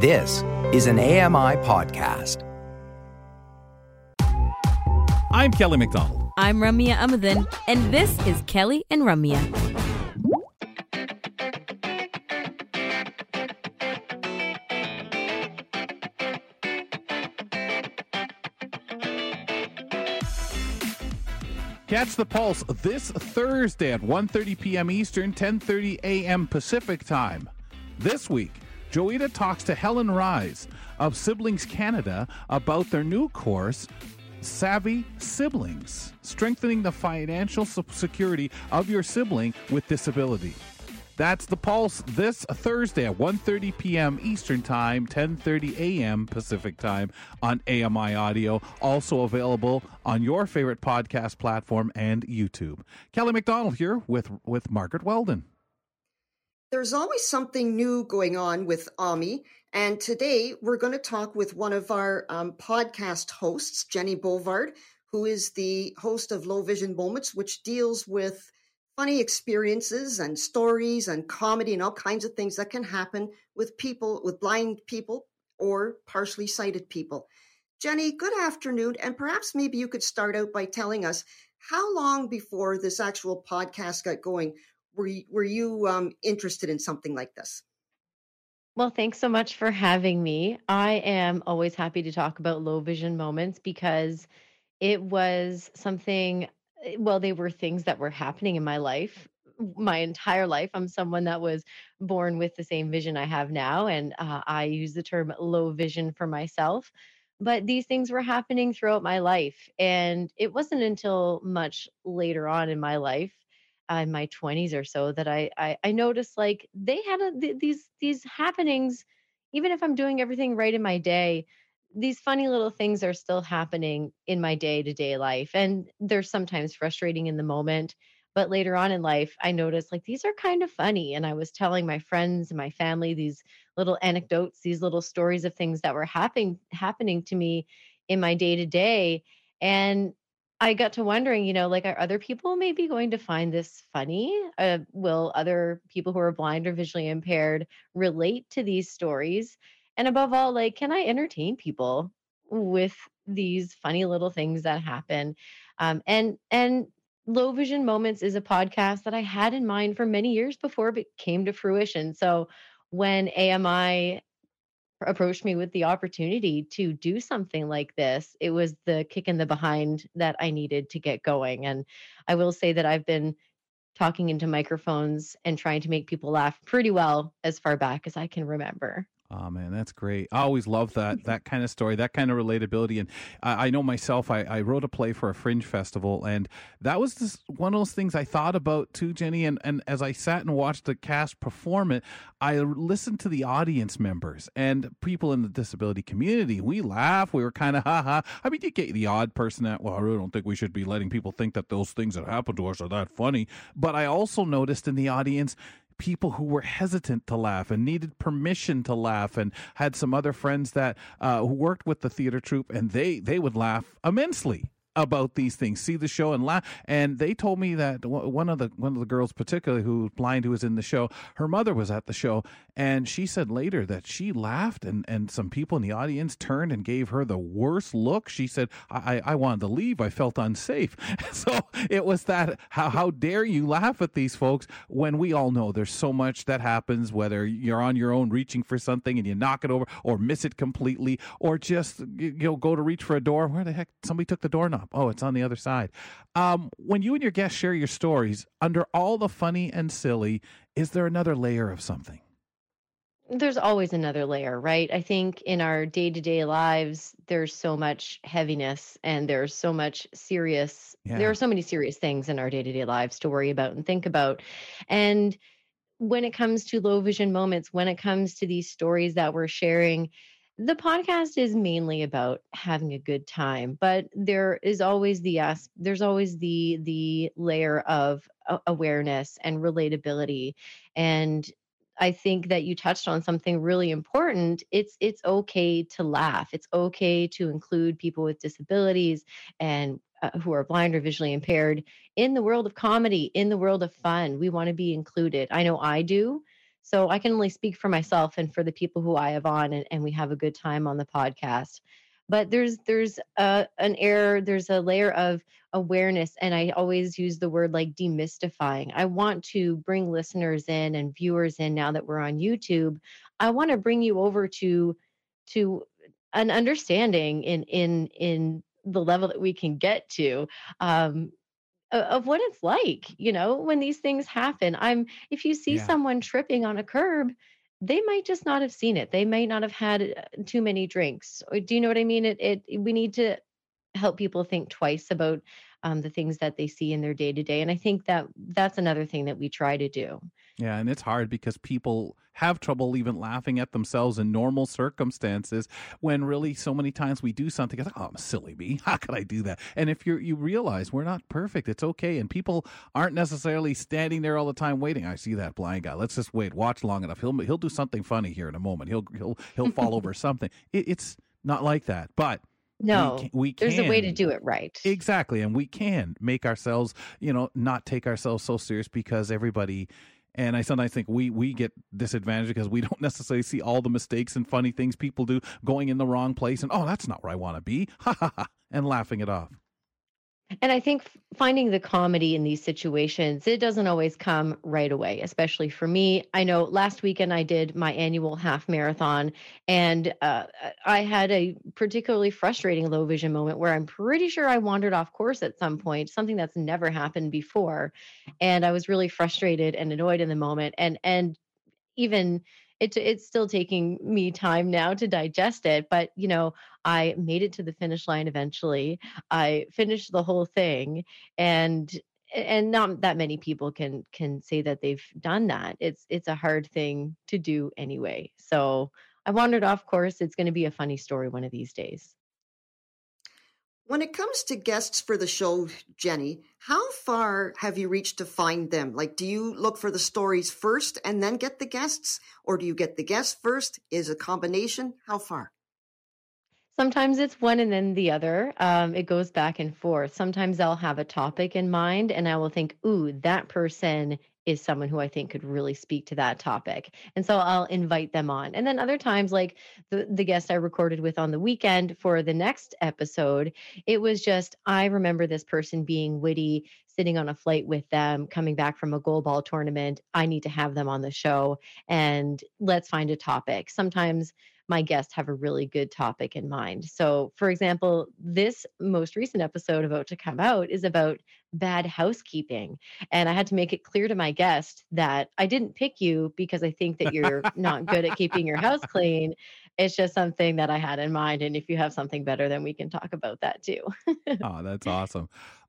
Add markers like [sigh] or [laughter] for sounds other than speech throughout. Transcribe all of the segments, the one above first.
This is an AMI podcast. I'm Kelly McDonald. I'm Ramya Amuthan, and this is Kelly and Ramya. Catch the Pulse this Thursday at 1.30 p.m. Eastern, 10.30 a.m. Pacific Time. This week, Joita talks to Helen Rise of Siblings Canada about their new course, Savvy Siblings, strengthening the financial security of your sibling with disability. That's the Pulse this Thursday at 1:30 p.m. Eastern Time, 10:30 a.m. Pacific Time on AMI Audio, also available on your favorite podcast platform and YouTube. Kelly McDonald here with with Margaret Weldon. There's always something new going on with AMI, and today we're going to talk with one of our um, podcast hosts, Jenny Bovard, who is the host of Low Vision Moments, which deals with funny experiences and stories and comedy and all kinds of things that can happen with people, with blind people or partially sighted people. Jenny, good afternoon. And perhaps maybe you could start out by telling us how long before this actual podcast got going were you, were you um, interested in something like this? Well, thanks so much for having me. I am always happy to talk about low vision moments because it was something Eh, well, they were things that were happening in my life my entire life. I'm someone that was born with the same vision I have now, and uh, I use the term low vision for myself. But these things were happening throughout my life. And it wasn't until much later on in my life, Uh, in my 20s or so, that I, I, I noticed like they had a, th- these, these happenings, even if I'm doing everything right in my day, these funny little things are still happening in my day to day life. And they're sometimes frustrating in the moment. But later on in life, I noticed like these are kind of funny. And I was telling my friends and my family these little anecdotes, these little stories of things that were happening happening to me in my day to day. And I got to wondering, you know, like, are other people maybe going to find this funny? Uh, will other people who are blind or visually impaired relate to these stories? And above all, like, can I entertain people with these funny little things that happen? Um, and and Low Vision Moments is a podcast that I had in mind for many years before it came to fruition. So when AMI approached me with the opportunity to do something like this, it was the kick in the behind that I needed to get going. And I will say that I've been talking into microphones and trying to make people laugh pretty well as far back as I can remember. Oh man, that's great. I always love that [laughs] that kind of story, that kind of relatability. And I, I know myself, I, I, wrote a play for a fringe festival, and that was just one of those things I thought about too, Jenny. And and as I sat and watched the cast perform it, I listened to the audience members and people in the disability community. We laugh. We were kind of ha ha. I mean, you get the odd person that well, I really don't think we should be letting people think that those things that happen to us are that funny. But I also noticed in the audience people who were hesitant to laugh and needed permission to laugh and had some other friends that uh, who worked with the theater troupe and they they would laugh immensely about these things, see the show and laugh. And they told me that one of the one of the girls, particularly who blind, who was in the show, her mother was at the show, and she said later that she laughed, and and some people in the audience turned and gave her the worst look. She said, "I I wanted to leave. I felt unsafe." [laughs] so it was that how how dare you laugh at these folks when we all know there's so much that happens whether you're on your own reaching for something and you knock it over or miss it completely or just you know go to reach for a door where the heck somebody took the doorknob Oh, it's on the other side. Um, when you and your guests share your stories, under all the funny and silly, is there another layer of something? There's always another layer, right? I think in our day to day lives, there's so much heaviness and there's so much serious, yeah. there are so many serious things in our day to day lives to worry about and think about. And when it comes to low vision moments, when it comes to these stories that we're sharing, the podcast is mainly about having a good time but there is always the yes there's always the the layer of awareness and relatability and i think that you touched on something really important it's it's okay to laugh it's okay to include people with disabilities and uh, who are blind or visually impaired in the world of comedy in the world of fun we want to be included i know i do So I can only speak for myself and for the people who I have on, and, and we have a good time on the podcast. But there's there's a, an error, there's a layer of awareness, and I always use the word like demystifying. I want to bring listeners in and viewers in now that we're on YouTube. I want to bring you over to to an understanding in in in the level that we can get to um, of what it's like you know when these things happen. I'm if you see Yeah. someone tripping on a curb they might just not have seen it. They might not have had uh, too many drinks. Do you know what i mean? It, it we need to help people think twice about um, the things that they see in their day to day and i think that that's another thing that we try to do Yeah, and it's hard because people have trouble even laughing at themselves in normal circumstances when really so many times we do something it's like, oh, I'm silly me. [laughs] How could I do that? And if you're you realize we're not perfect, it's okay. And people aren't necessarily standing there all the time waiting. I see that blind guy. Let's just wait, watch long enough. He'll he'll do something funny here in a moment. He'll he'll he'll fall over [laughs] something. It, it's not like that. But no we can, we can there's a way to do it right Exactly. And we can make ourselves, you know, not take ourselves so serious because everybody and I sometimes think we we get disadvantaged because we [laughs] don't necessarily see all the mistakes and funny things people do going in the wrong place and oh that's not where I want to be. Ha ha ha and laughing it off. And I think finding the comedy in these situations, it doesn't always come right away, especially for me. I know last weekend I did my annual half marathon, and uh, I had a particularly frustrating low vision moment where I'm pretty sure I wandered off course at some point, something that's never happened before. And I was really frustrated and annoyed in the moment. And, and, even it, it's still taking me time now to digest it but you know i made it to the finish line eventually I finished the whole thing and and not that many people can can say that they've done that. It's it's a hard thing to do anyway. So I wandered off course. It's going to be a funny story one of these days. When it comes to guests for the show, Jenny, how far have you reached to find them? Like, do you look for the stories first and then get the guests? Or do you get the guests first? Is a combination? How far? Sometimes it's one and then the other. Um, it goes back and forth. Sometimes I'll have a topic in mind and I will think, ooh, that person is someone who I think could really speak to that topic. And so I'll invite them on. And then other times, like the, the guest I recorded with on the weekend for the next episode, it was just, I remember this person being witty, sitting on a flight with them, coming back from a goalball tournament. I need to have them on the show and let's find a topic. Sometimes my guests have a really good topic in mind. So, for example, this most recent episode about to come out is about bad housekeeping. And I had to make it clear to my guest that I didn't pick you because I think that you're not good at keeping your house clean. It's just something that I had in mind. And if you have something better, then we can talk about that too. oh, that's [laughs] awesome.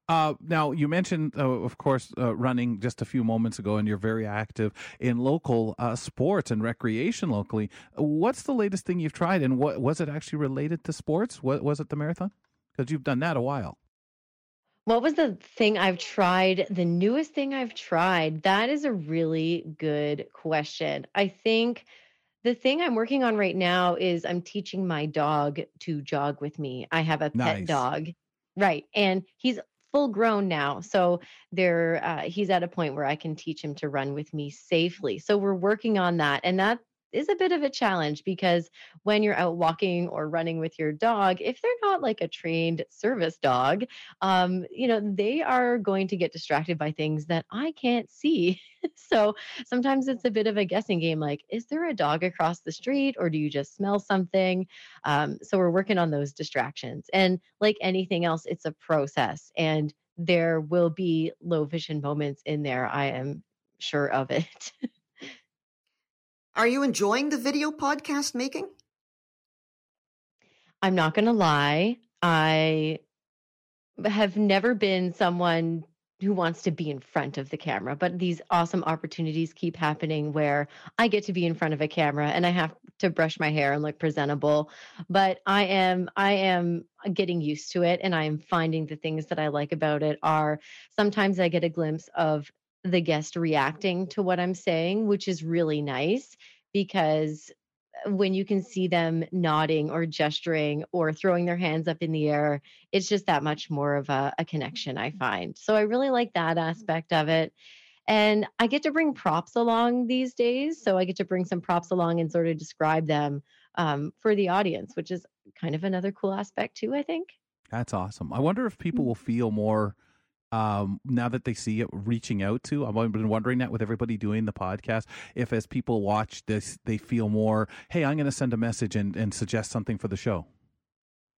Uh, now you mentioned, uh, of course, uh, running just a few moments ago, and you're very active in local uh, sports and recreation locally. What's the latest thing you've tried, and what was it actually related to sports? What was it the marathon? Because you've done that a while. What was the thing I've tried? The newest thing I've tried? That is a really good question. I think the thing I'm working on right now is I'm teaching my dog to jog with me. I have a pet Nice. dog. Right. And he's full grown now. So there uh, he's at a point where I can teach him to run with me safely. So we're working on that. And that is a bit of a challenge because when you're out walking or running with your dog, if they're not like a trained service dog, um, you know, they are going to get distracted by things that I can't see. [laughs] so sometimes it's a bit of a guessing game like, is there a dog across the street or do you just smell something? Um, so we're working on those distractions. And like anything else, it's a process and there will be low vision moments in there. I am sure of it. [laughs] Are you enjoying the video podcast making? I'm not going to lie. I have never been someone who wants to be in front of the camera, but these awesome opportunities keep happening where I get to be in front of a camera and I have to brush my hair and look presentable. But I am I am getting used to it and I am finding the things that I like about it are sometimes I get a glimpse of the guest reacting to what I'm saying, which is really nice because uh, when you can see them nodding or gesturing or throwing their hands up in the air, it's just that much more of a, a connection, I mm-hmm. find. So I really like that aspect of it. And I get to bring props along these days. So I get to bring some props along and sort of describe them um, for the audience, which is kind of another cool aspect too, I think. That's awesome. I wonder if people mm. will feel more um, now that they see it reaching out to. I've been wondering that with everybody doing the podcast. If as people watch this, they feel more, hey, I'm going to send a message and, and suggest something for the show.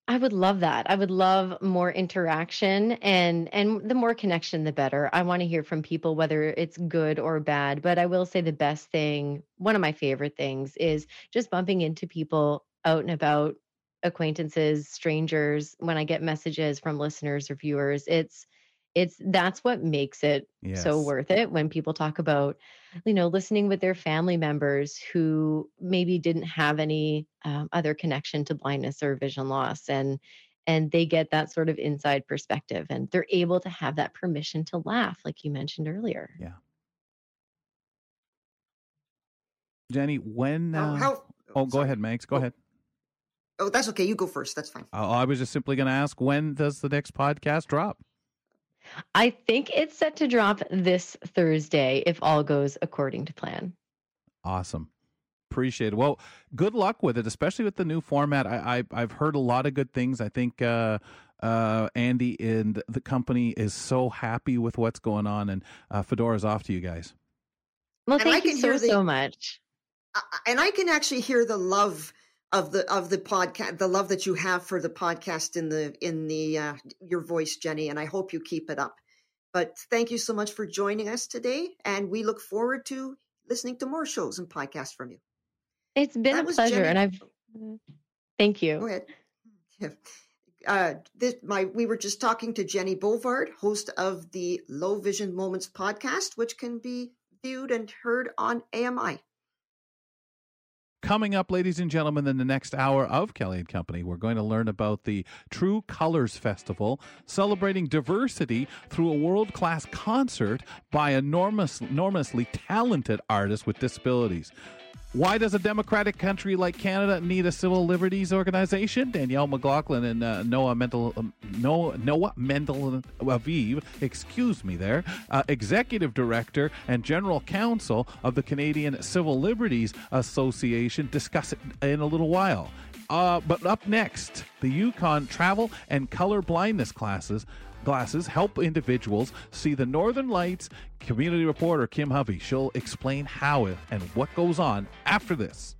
I would love that. I would love more interaction and and the more connection the better. I want to hear from people whether it's good or bad, but I will say the best thing, one of my favorite things is just bumping into people out and about, acquaintances, strangers when I get messages from listeners or viewers. It's it's that's what makes it yes. so worth it when people talk about you know listening with their family members who maybe didn't have any um, other connection to blindness or vision loss and and they get that sort of inside perspective and they're able to have that permission to laugh like you mentioned earlier. Yeah. Jenny when uh, how, oh, oh go ahead max go oh. ahead. oh that's okay you go first that's fine. Oh, i was just simply going to ask when does the next podcast drop I think it's set to drop this Thursday if all goes according to plan. Awesome. Appreciate it. Well, good luck with it, especially with the new format. I, I have heard a lot of good things. I think uh, uh, Andy and the company is so happy with what's going on, and uh, Fedora's off to you guys. Well, thank you so the, so much. and I can actually hear the love of the of the podcast the love that you have for the podcast in the in the uh, your voice jenny and i hope you keep it up but thank you so much for joining us today and we look forward to listening to more shows and podcasts from you it's been that a pleasure jenny. and i've thank you go ahead yeah. Uh, this my we were just talking to Jenny Bovard, host of the Low Vision Moments podcast, which can be viewed and heard on AMI. Coming up, ladies and gentlemen, in the next hour of Kelly and Company, we're going to learn about the True Colors Festival, celebrating diversity through a world class concert by enormous, enormously talented artists with disabilities. Why does a democratic country like Canada need a civil liberties organization? Danielle McLaughlin and uh, Noa Mendel, um, Noa, Noa Mendel Aviv, excuse me there, uh, executive director and general counsel of the Canadian Civil Liberties Association, discuss it in a little while. Uh, but up next, the Yukon travel and color blindness classes glasses help individuals see the northern lights. Community reporter Kim Hovey, she'll explain how and what goes on after this.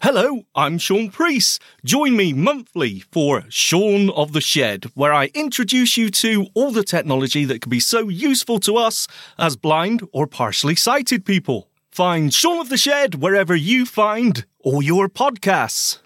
Hello, I'm Sean Priest. Join me monthly for Sean of the Shed, where I introduce you to all the technology that can be so useful to us as blind or partially sighted people. Find Sean of the Shed wherever you find all your podcasts.